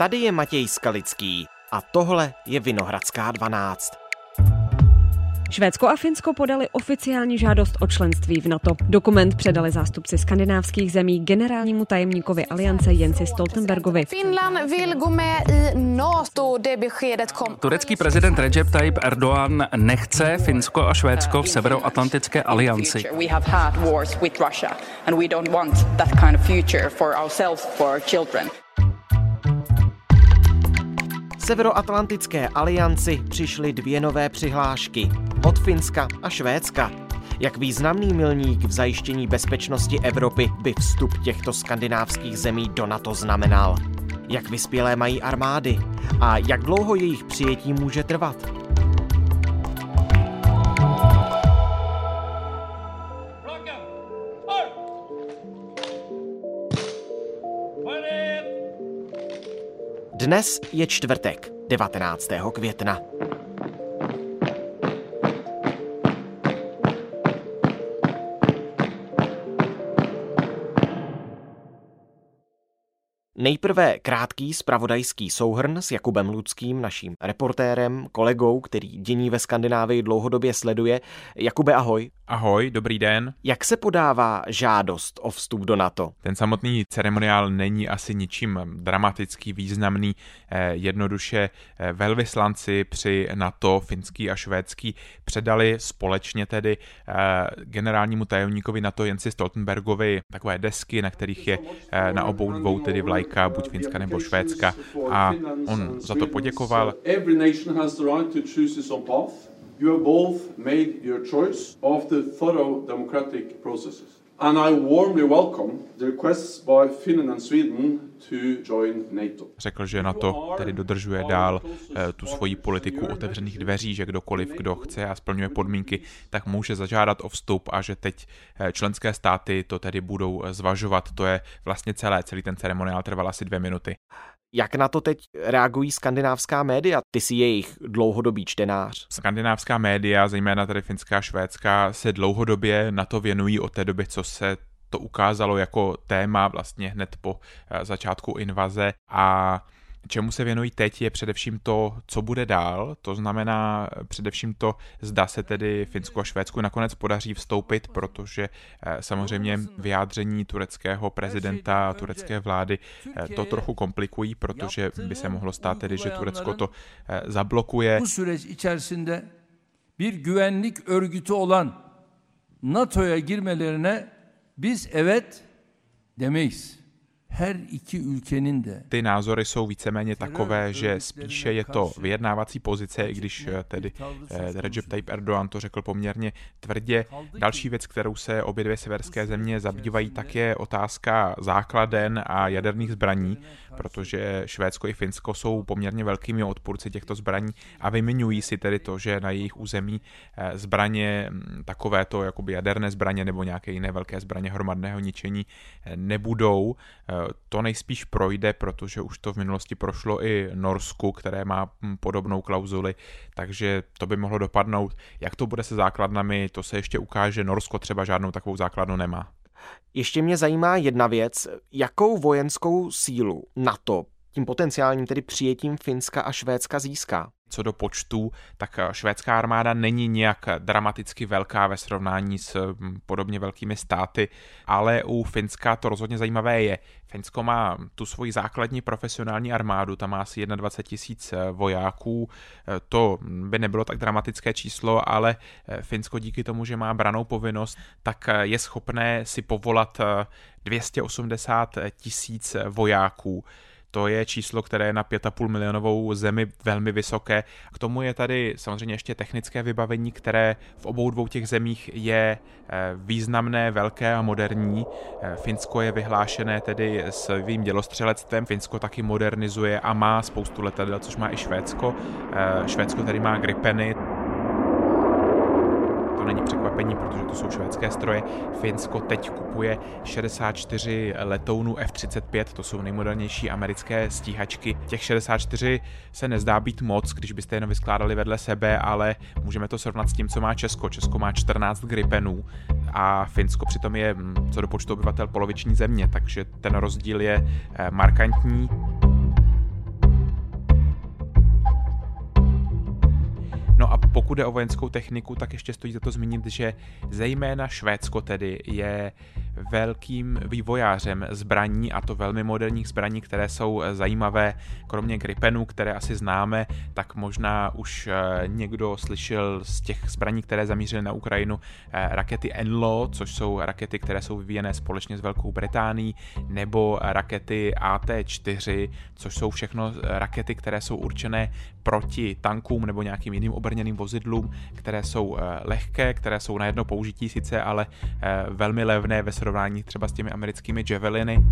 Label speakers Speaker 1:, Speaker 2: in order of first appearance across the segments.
Speaker 1: Tady je Matěj Skalický a tohle je Vinohradská 12.
Speaker 2: Švédsko a Finsko podali oficiální žádost o členství v NATO. Dokument předali zástupci skandinávských zemí generálnímu tajemníkovi aliance Jensi Stoltenbergovi.
Speaker 3: Finland vill gå med i NATO. Det beskedet kom.
Speaker 4: Turecký prezident Recep Tayyip Erdogan nechce Finsko a Švédsko v Severoatlantické alianci.
Speaker 5: We have had wars with Russia and we don't want that kind of future for ourselves, for our children.
Speaker 1: Severoatlantické alianci přišly dvě nové přihlášky od Finska a Švédska. Jak významný milník v zajištění bezpečnosti Evropy by vstup těchto skandinávských zemí do NATO znamenal? Jak vyspělé mají armády a jak dlouho jejich přijetí může trvat? Dnes je čtvrtek, 19. května. Nejprve krátký spravodajský souhrn s Jakubem Ludským, naším reportérem, kolegou, který dění ve Skandinávii dlouhodobě sleduje. Jakube, ahoj.
Speaker 6: Ahoj, dobrý den.
Speaker 1: Jak se podává žádost o vstup do NATO?
Speaker 6: Ten samotný ceremoniál není asi ničím dramatický, významný. Eh, jednoduše eh, velvyslanci při NATO, finský a švédský, předali společně tedy eh, generálnímu tajemníkovi NATO Jensi Stoltenbergovi takové desky, na kterých je na obou dvou tedy vlajka, buď Finska nebo Švédska. A on za to poděkoval. You have both made your choice after thorough democratic processes. And I warmly welcome the requests by Finland and Sweden to join NATO. Řekl, že NATO tedy dodržuje dál eh, tu svoji politiku otevřených dveří, že kdokoliv, kdo chce a splňuje podmínky, tak může zažádat o vstup a že teď eh, členské státy to tedy budou zvažovat. To je vlastně celé, celý ten ceremoniál trval asi dvě minuty.
Speaker 1: Jak na to teď reagují skandinávská média? Ty jsi jejich dlouhodobý čtenář.
Speaker 6: Skandinávská média, zejména tady finská a švédská, se dlouhodobě na to věnují od té doby, co se to ukázalo jako téma vlastně hned po eh, začátku invaze a Čemu se věnují teď je především to, co bude dál, to znamená především to, zda se tedy Finsku a Švédsku nakonec podaří vstoupit, protože eh, samozřejmě vyjádření tureckého prezidenta a turecké vlády eh, to trochu komplikují, protože by se mohlo stát tedy, že Turecko to eh, zablokuje. bir güvenlik örgütü olan NATO'ya girmelerine biz evet demeyiz Ty názory jsou víceméně takové, že spíše je to vyjednávací pozice, i když eh, tedy eh, Recep Tayyip Erdogan to řekl poměrně tvrdě. Další věc, kterou se obě dvě severské země zabývají, tak je otázka základen a jaderných zbraní, protože Švédsko i Finsko jsou poměrně velkými odpůrci těchto zbraní a vymiňují si tedy to, že na jejich území eh, zbraně, takovéto jakoby jaderné zbraně nebo nějaké jiné velké zbraně hromadného ničení nebudou to nejspíš projde, protože už to v minulosti prošlo i Norsku, které má hm, podobnou klauzuli, takže to by mohlo dopadnout. Jak to bude se základnami, to se ještě ukáže. Norsko třeba žádnou takovou základnu nemá.
Speaker 1: Ještě mě zajímá jedna věc. Jakou vojenskou sílu NATO tím potenciálním tedy přijetím Finska a Švédska získá?
Speaker 6: co do počtu, tak eh, švédská armáda není nějak dramaticky velká ve srovnání s hm, podobně velkými státy, ale u Finska to rozhodně zajímavé je. Finsko má tu svoji základní profesionální armádu, tam má asi 21 tisíc eh, vojáků, eh, to by nebylo tak dramatické číslo, ale Finsko díky tomu, že má branou povinnost, tak je schopné si povolat 280 tisíc vojáků. To je číslo, které je na 5,5 milionovou zemi velmi vysoké. K tomu je tady samozřejmě ještě technické vybavení, které v obou dvou těch zemích je eh, významné, velké a moderní. Eh, Finsko je vyhlášené tedy svým dělostřelectvem, Finsko taky modernizuje a má spoustu letadel, což má i Švédsko. Eh, Švédsko tady má Gripeny, to není překvapení, protože to jsou švédské stroje. Finsko teď kupuje 64 letounů F-35, to jsou nejmodernější americké stíhačky. Těch 64 se nezdá být moc, když byste jenom vyskládali vedle sebe, ale můžeme to srovnat s tím, co má Česko. Česko má 14 Gripenů a Finsko přitom je hm, co do počtu obyvatel poloviční země, takže ten rozdíl je eh, markantní. Pokud je o vojenskou techniku, tak ještě stojí za to zmínit, že zejména Švédsko tedy je velkým vývojářem zbraní a to velmi moderních zbraní, které jsou zajímavé, kromě Gripenů, které asi známe, tak možná už eh, někdo slyšel z těch zbraní, které zamířily na Ukrajinu, eh, rakety Enlo, což jsou rakety, které jsou vyvíjené společně s Velkou Británií, nebo rakety AT-4, což jsou všechno rakety, které jsou určené proti tankům nebo nějakým jiným obrněným vozidlům, které jsou eh, lehké, které jsou na jedno použití sice, ale velmi levné ve srovnání třeba s těmi americkými Javeliny.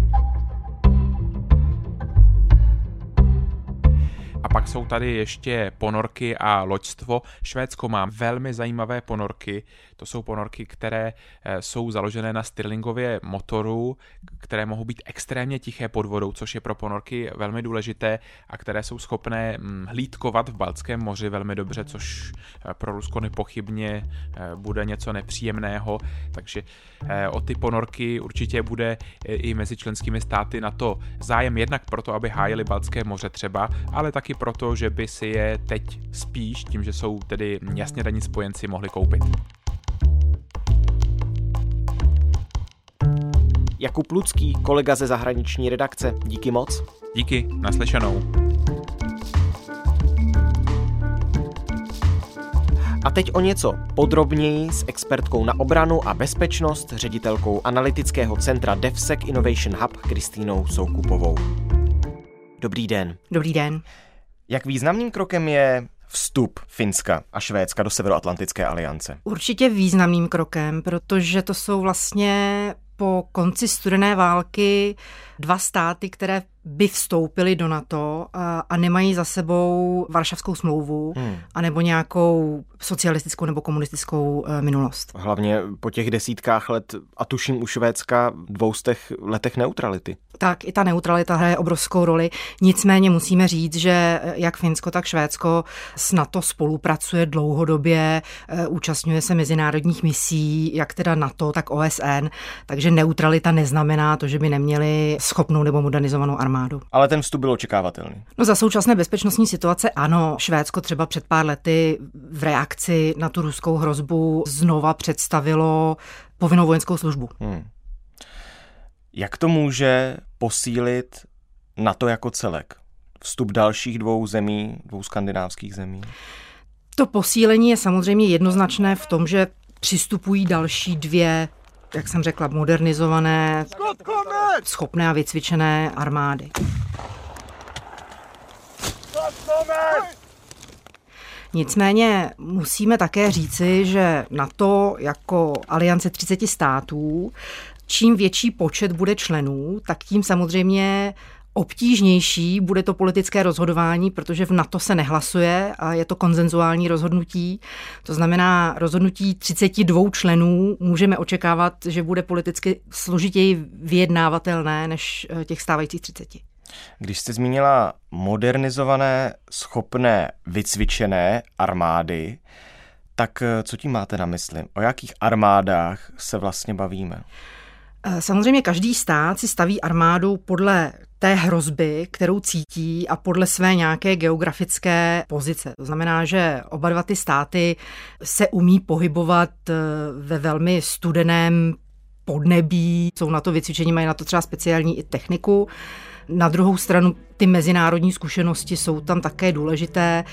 Speaker 6: A pak jsou tady ještě ponorky a loďstvo. Švédsko má velmi zajímavé ponorky. To jsou ponorky, které eh, jsou založené na Stirlingově motoru, které mohou být extrémně tiché pod vodou, což je pro ponorky velmi důležité a které jsou schopné hm, hlídkovat v Baltském moři velmi dobře, což eh, pro Rusko nepochybně eh, bude něco nepříjemného. Takže o ty ponorky určitě bude i mezi členskými státy na to zájem jednak proto, aby hájili Baltské moře třeba, ale taky proto, že by si je teď spíš, tím, že jsou tedy jasně daní spojenci, mohli koupit.
Speaker 1: Jakub Lucký, kolega ze zahraniční redakce. Díky moc.
Speaker 6: Díky, naslyšenou.
Speaker 1: A teď o něco podrobněji s expertkou na obranu a bezpečnost, ředitelkou analytického centra DevSec Innovation Hub Kristýnou Soukupovou. Dobrý den.
Speaker 7: Dobrý den.
Speaker 1: Jak významným krokem je vstup Finska a Švédska do Severoatlantické aliance?
Speaker 7: Určitě významným krokem, protože to jsou vlastně po konci studené války dva státy, které by vstoupili do NATO a, a nemají za sebou Varšavskou smlouvu hmm. anebo nějakou socialistickou nebo komunistickou e, minulost.
Speaker 1: Hlavně po těch desítkách let a tuším u Švédska dvoustech letech neutrality.
Speaker 7: Tak i ta neutralita hraje obrovskou roli. Nicméně musíme říct, že e, jak Finsko, tak Švédsko s NATO spolupracuje dlouhodobě, e, účastňuje se mezinárodních misí, jak teda NATO, tak OSN, takže neutralita neznamená to, že by neměli schopnou nebo modernizovanou armádu.
Speaker 1: Ale ten vstup byl očekávatelný.
Speaker 7: No za současné bezpečnostní situace ano. Švédsko třeba před pár lety v reakci na tu ruskou hrozbu znova představilo povinnou vojenskou službu. Hmm.
Speaker 1: Jak to může posílit na to jako celek? Vstup dalších dvou zemí, dvou skandinávských zemí?
Speaker 7: To posílení je samozřejmě jednoznačné v tom, že přistupují další dvě jak jsem řekla, modernizované, schopné a vycvičené armády. Nicméně musíme také říci, že na to jako aliance 30 států, čím větší počet bude členů, tak tím samozřejmě obtížnější bude to politické rozhodování, protože v NATO se nehlasuje a je to konzenzuální rozhodnutí. To znamená, rozhodnutí 32 členů můžeme očekávat, že bude politicky složitěji vyjednávatelné než eh, těch stávajících 30.
Speaker 1: Když jste zmínila modernizované, schopné, vycvičené armády, tak eh, co tím máte na mysli? O jakých armádách se vlastně bavíme?
Speaker 7: Eh, samozřejmě každý stát si staví armádu podle té hrozby, kterou cítí a podle své nějaké geografické pozice. To znamená, že oba dva ty státy se umí pohybovat eh, ve velmi studeném podnebí, jsou na to vycvičení, mají na to třeba speciální i techniku. Na druhou stranu ty mezinárodní zkušenosti jsou tam také důležité.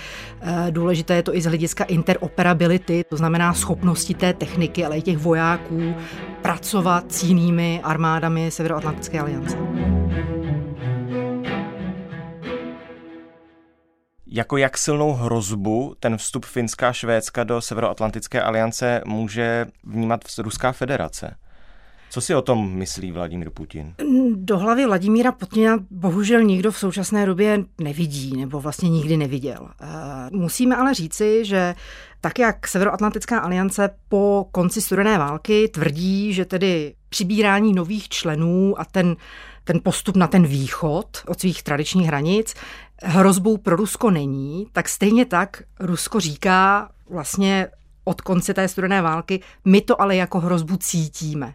Speaker 7: Eh, důležité je to i z hlediska interoperability, to znamená schopnosti té techniky, ale i těch vojáků pracovat s jinými armádami Severoatlantické aliance.
Speaker 1: Jako jak silnou hrozbu ten vstup Finska a Švédska do Severoatlantické aliance může vnímat Ruská federace? Co si o tom myslí Vladimír Putin?
Speaker 7: Do hlavy Vladimíra Putina bohužel nikdo v současné době nevidí, nebo vlastně nikdy neviděl. Eh, musíme ale říci, že tak jak Severoatlantická aliance po konci studené války tvrdí, že tedy přibírání nových členů a ten ten postup na ten východ od svých tradičních hranic hrozbou pro Rusko není, tak stejně tak Rusko říká vlastně od konce té studené války, my to ale jako hrozbu cítíme.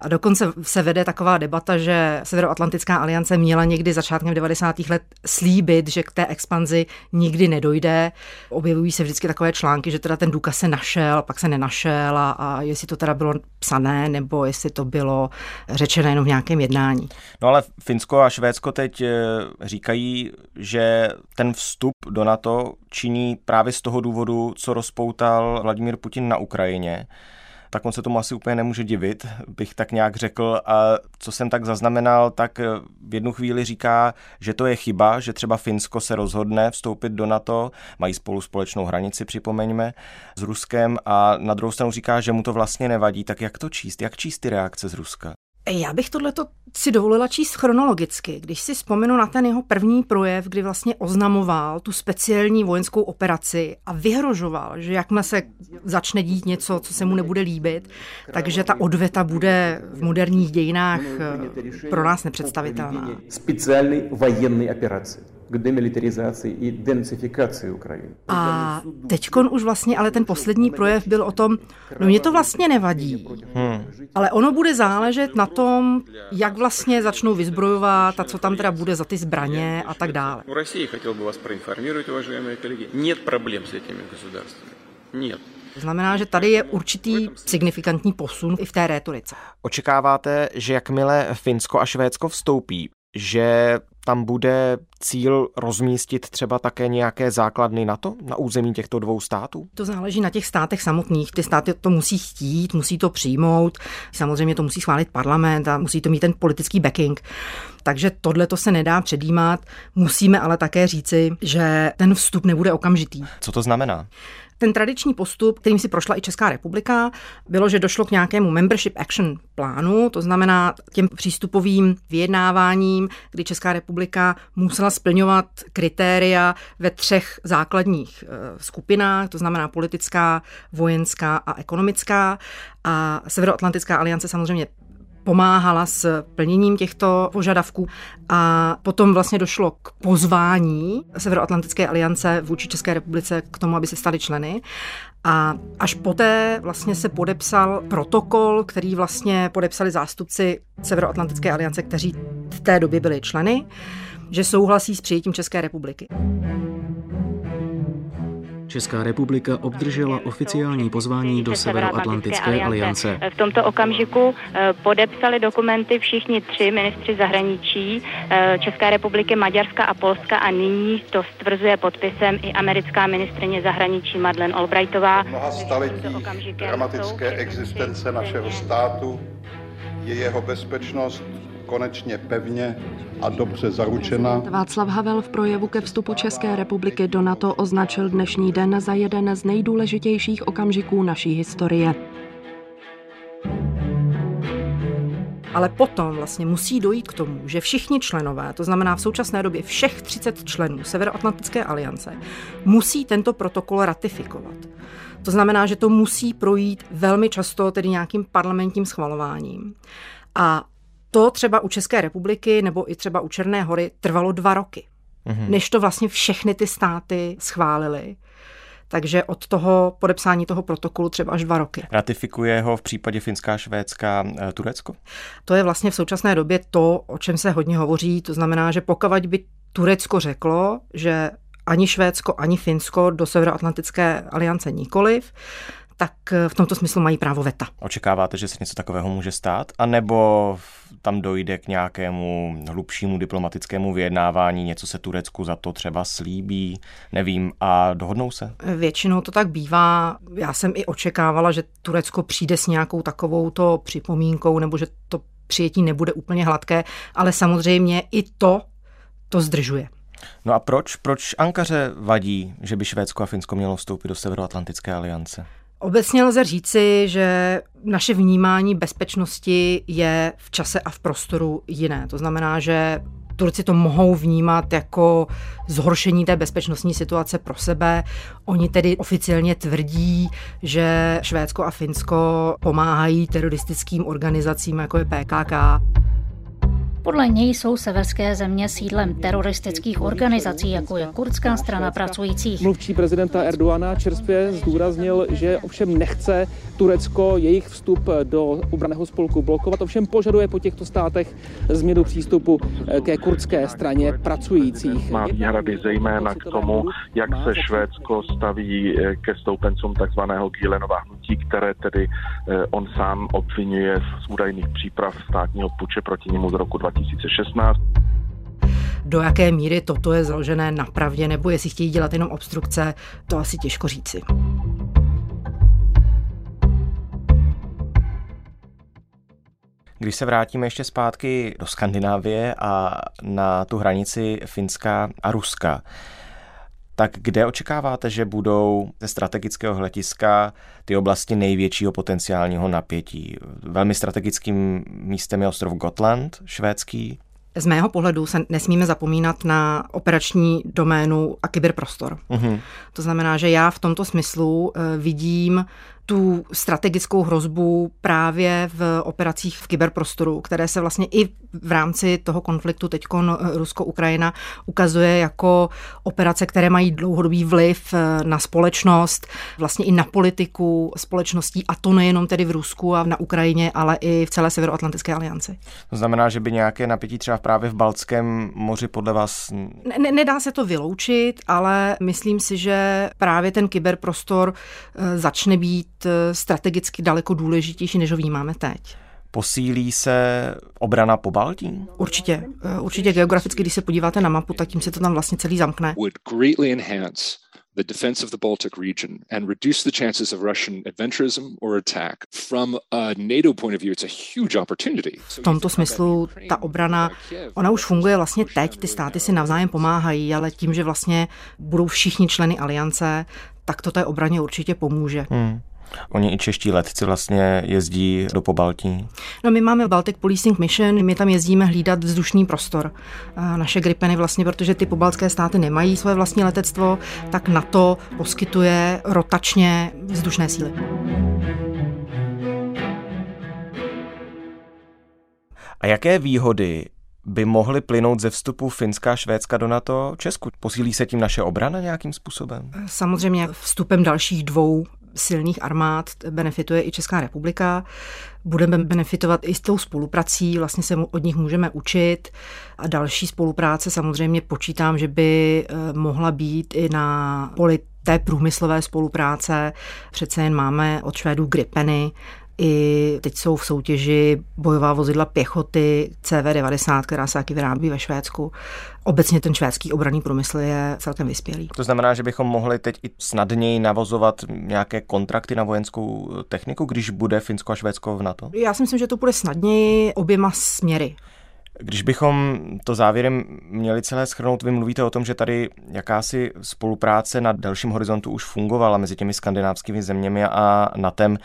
Speaker 7: A dokonce se vede taková debata, že Severoatlantická aliance měla někdy začátkem 90. let slíbit, že k té expanzi nikdy nedojde. Objevují se vždycky takové články, že teda ten důkaz se našel, pak se nenašel a, a jestli to teda bylo psané, nebo jestli to bylo řečeno jenom v nějakém jednání.
Speaker 8: No ale Finsko a Švédsko teď eh, říkají, že ten vstup do NATO činí právě z toho důvodu, co rozpoutal Vladimír Putin na Ukrajině tak on se tomu asi úplně nemůže divit, bych tak nějak řekl. A co jsem tak zaznamenal, tak v jednu chvíli říká, že to je chyba, že třeba Finsko se rozhodne vstoupit do NATO, mají spolu společnou hranici, připomeňme, s Ruskem a na druhou stranu říká, že mu to vlastně nevadí. Tak jak to číst? Jak číst ty reakce z Ruska?
Speaker 7: Já bych tohleto si dovolila číst chronologicky. Když si vzpomenu na ten jeho první projev, kdy vlastně oznamoval tu speciální vojenskou operaci a vyhrožoval, že jakmile se začne dít něco, co se mu nebude líbit, takže ta odveta bude v moderních dějinách eh, pro nás nepředstavitelná.
Speaker 9: Speciální vojenské operace k demilitarizaci i denacifikaci Ukrajiny.
Speaker 7: A teďkon už vlastně, ale ten poslední projev byl o tom, no mě to vlastně nevadí, hmm. ale ono bude záležet na tom, jak vlastně začnou vyzbrojovat a co tam teda bude za ty zbraně a tak dále.
Speaker 9: U России chtěl bych vás proinformovat, уважаемые kolegy, нет problém s těmi государствами. Нет.
Speaker 7: To znamená, že tady je určitý signifikantní posun i v té rétorice.
Speaker 1: Očekáváte, že jakmile Finsko a Švédsko vstoupí, že tam bude cíl rozmístit třeba také nějaké základny na to, na území těchto dvou států?
Speaker 7: To záleží na těch státech samotných. Ty státy to musí chtít, musí to přijmout. Samozřejmě to musí schválit parlament a musí to mít ten politický backing. Takže tohle to se nedá předjímat. Musíme ale také říci, že ten vstup nebude okamžitý.
Speaker 8: Co to znamená?
Speaker 7: Ten tradiční postup, kterým si prošla i Česká republika, bylo, že došlo k nějakému membership action plánu, to znamená těm přístupovým vyjednáváním, kdy Česká republika musela splňovat kritéria ve třech základních eh, skupinách, to znamená politická, vojenská a ekonomická. A Severoatlantická aliance samozřejmě pomáhala s plněním těchto požadavků a potom vlastně došlo k pozvání Severoatlantické aliance vůči České republice k tomu, aby se stali členy. A až poté vlastně se podepsal protokol, který vlastně podepsali zástupci Severoatlantické aliance, kteří v té době byli členy, že souhlasí s přijetím České republiky.
Speaker 10: Česká republika obdržela oficiální pozvání do Severoatlantické aliance.
Speaker 11: V tomto okamžiku eh, podepsali dokumenty všichni tři ministři zahraničí eh, České republiky, Maďarska a Polska a nyní to stvrzuje podpisem i americká ministrině zahraničí Madeleine Albrightová.
Speaker 12: Mnoha staletí dramatické existence našeho státu je jeho bezpečnost konečně pevně a dobře zaručena.
Speaker 13: Václav Havel v projevu ke vstupu České republiky do NATO označil dnešní den za jeden z nejdůležitějších okamžiků naší historie.
Speaker 7: Ale potom vlastně musí dojít k tomu, že všichni členové, to znamená v současné době všech 30 členů Severoatlantické aliance, musí tento protokol ratifikovat. To znamená, že to musí projít velmi často tedy nějakým parlamentním schvalováním. A to třeba u České republiky nebo i třeba u Černé hory trvalo dva roky, mm-hmm. než to vlastně všechny ty státy schválily. Takže od toho podepsání toho protokolu třeba až dva roky.
Speaker 8: Ratifikuje ho v případě Finská, Švédská, eh, Turecko?
Speaker 7: To je vlastně v současné době to, o čem se hodně hovoří. To znamená, že pokud by Turecko řeklo, že ani Švédsko, ani Finsko do Severoatlantické aliance nikoliv, tak eh, v tomto smyslu mají právo veta.
Speaker 8: Očekáváte, že se něco takového může stát? A nebo tam dojde k nějakému hlubšímu diplomatickému vyjednávání, něco se Turecku za to třeba slíbí, nevím, a dohodnou se?
Speaker 7: Většinou to tak bývá. Já jsem i očekávala, že Turecko přijde s nějakou takovou to připomínkou, nebo že to přijetí nebude úplně hladké, ale samozřejmě i to to zdržuje.
Speaker 8: No a proč? Proč Ankaře vadí, že by Švédsko a Finsko mělo vstoupit do Severoatlantické aliance?
Speaker 7: Obecně lze říci, že naše vnímání bezpečnosti je v čase a v prostoru jiné. To znamená, že Turci to mohou vnímat jako zhoršení té bezpečnostní situace pro sebe. Oni tedy oficiálně tvrdí, že Švédsko a Finsko pomáhají teroristickým organizacím, jako je PKK.
Speaker 14: Podle něj jsou severské země sídlem teroristických organizací, jako je kurdská strana pracujících.
Speaker 15: Mluvčí prezidenta Erdoana čerstvě zdůraznil, že ovšem nechce Turecko jejich vstup do obraného spolku blokovat, ovšem požaduje po těchto státech změnu přístupu ke kurdské straně pracujících.
Speaker 16: Má výhrady zejména k tomu, jak se Švédsko staví ke stoupencům takzvaného Gílenova hnutí, které tedy eh, on sám obvinuje z údajných příprav státního puče proti němu z roku 2016
Speaker 7: do jaké míry toto je založené na pravdě, nebo jestli chtějí dělat jenom obstrukce, to asi těžko říci.
Speaker 1: Když se vrátíme ještě zpátky do Skandinávie a na tu hranici Finska a Ruska, tak kde očekáváte, že budou ze strategického hlediska ty oblasti největšího potenciálního napětí? Velmi strategickým místem je ostrov Gotland, švédský.
Speaker 7: Z mého pohledu se nesmíme zapomínat na operační doménu a kyberprostor. Uh-huh. To znamená, že já v tomto smyslu eh, vidím tu strategickou hrozbu právě v operacích v kyberprostoru, které se vlastně i v rámci toho konfliktu teď Rusko-Ukrajina ukazuje jako operace, které mají dlouhodobý vliv eh, na společnost, vlastně i na politiku společností, a to nejenom tedy v Rusku a na Ukrajině, ale i v celé Severoatlantické alianci.
Speaker 1: To znamená, že by nějaké napětí třeba právě v Baltském moři podle vás...
Speaker 7: Ne, nedá se to vyloučit, ale myslím si, že právě ten kyberprostor eh, začne být Eh, strategicky daleko důležitější, než ho vnímáme teď.
Speaker 1: Posílí se obrana po Baltí?
Speaker 7: Určitě. Eh, určitě geograficky, když se podíváte na mapu, tak tím se to tam vlastně celý zamkne the defense of the Baltic region and reduce the chances of Russian adventurism or attack. From a NATO point of view, it's a huge opportunity. V tomto smyslu ta obrana, ona už funguje vlastně teď, ty státy si navzájem pomáhají, ale tím, že vlastně budou všichni členy aliance, tak to té obraně určitě pomůže. Hmm.
Speaker 1: Oni i čeští letci vlastně jezdí do Pobaltí.
Speaker 7: No my máme Baltic Policing Mission, my tam jezdíme hlídat vzdušný prostor. Naše Gripeny vlastně, protože ty pobaltské státy nemají své vlastní letectvo, tak na to poskytuje rotačně vzdušné síly.
Speaker 1: A jaké výhody by mohly plynout ze vstupu Finska a Švédska do NATO Česku? Posílí se tím naše obrana nějakým způsobem?
Speaker 7: Samozřejmě vstupem dalších dvou silných armád benefituje i Česká republika. Budeme benefitovat i s tou spoluprací, vlastně se od nich můžeme učit. A další spolupráce samozřejmě počítám, že by eh, mohla být i na poli té průmyslové spolupráce. Přece jen máme od Švédů Gripeny, i teď jsou v soutěži bojová vozidla pěchoty CV-90, která se taky vyrábí ve Švédsku. Obecně ten švédský obranný průmysl je celkem vyspělý.
Speaker 1: To znamená, že bychom mohli teď i snadněji navozovat nějaké kontrakty na vojenskou techniku, když bude Finsko a Švédsko v NATO?
Speaker 7: Já si myslím, že to bude snadněji oběma směry.
Speaker 1: Když bychom to závěrem měli celé schrnout, vy mluvíte o tom, že tady jakási spolupráce na delším horizontu už fungovala mezi těmi skandinávskými zeměmi a NATEM.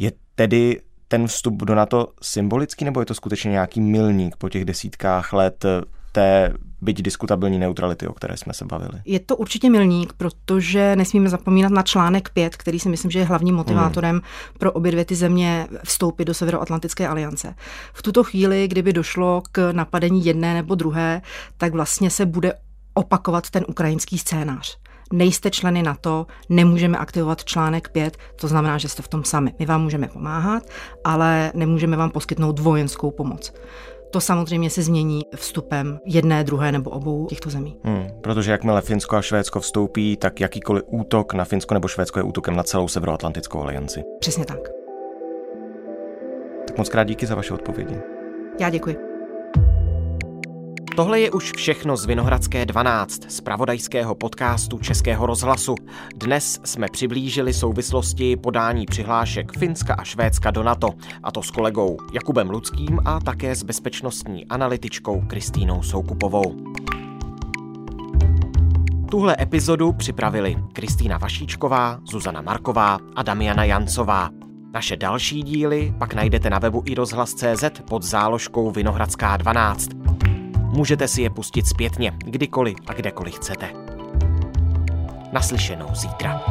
Speaker 1: Je tedy ten vstup do NATO symbolický, nebo je to skutečně nějaký milník po těch desítkách let té byť diskutabilní neutrality, o které jsme se bavili.
Speaker 7: Je to určitě milník, protože nesmíme zapomínat na článek 5, který si myslím, že je hlavním motivátorem hmm. pro obě dvě ty země vstoupit do Severoatlantické aliance. V tuto chvíli, kdyby došlo k napadení jedné nebo druhé, tak vlastně se bude opakovat ten ukrajinský scénář nejste členy NATO, nemůžeme aktivovat článek 5, to znamená, že jste v tom sami. My vám můžeme pomáhat, ale nemůžeme vám poskytnout vojenskou pomoc. To samozřejmě se změní vstupem jedné, druhé nebo obou těchto zemí.
Speaker 1: Hmm, protože jakmile Finsko a Švédsko vstoupí, tak jakýkoliv útok na Finsko nebo Švédsko je útokem na celou Severoatlantickou alianci.
Speaker 7: Přesně tak.
Speaker 1: Tak moc krát díky za vaše odpovědi.
Speaker 7: Já děkuji.
Speaker 17: Tohle je už všechno z Vinohradské 12, z pravodajského podcastu Českého rozhlasu. Dnes jsme přiblížili souvislosti podání přihlášek Finska a Švédska do NATO, a to s kolegou Jakubem Ludským a také s bezpečnostní analytičkou Kristýnou Soukupovou. Tuhle epizodu připravili Kristýna Vašíčková, Zuzana Marková a Damiana Jancová. Naše další díly pak najdete na webu i rozhlas.cz pod záložkou Vinohradská 12. Můžete si je pustit zpětně, kdykoliv a kdekoliv chcete. Naslyšenou zítra.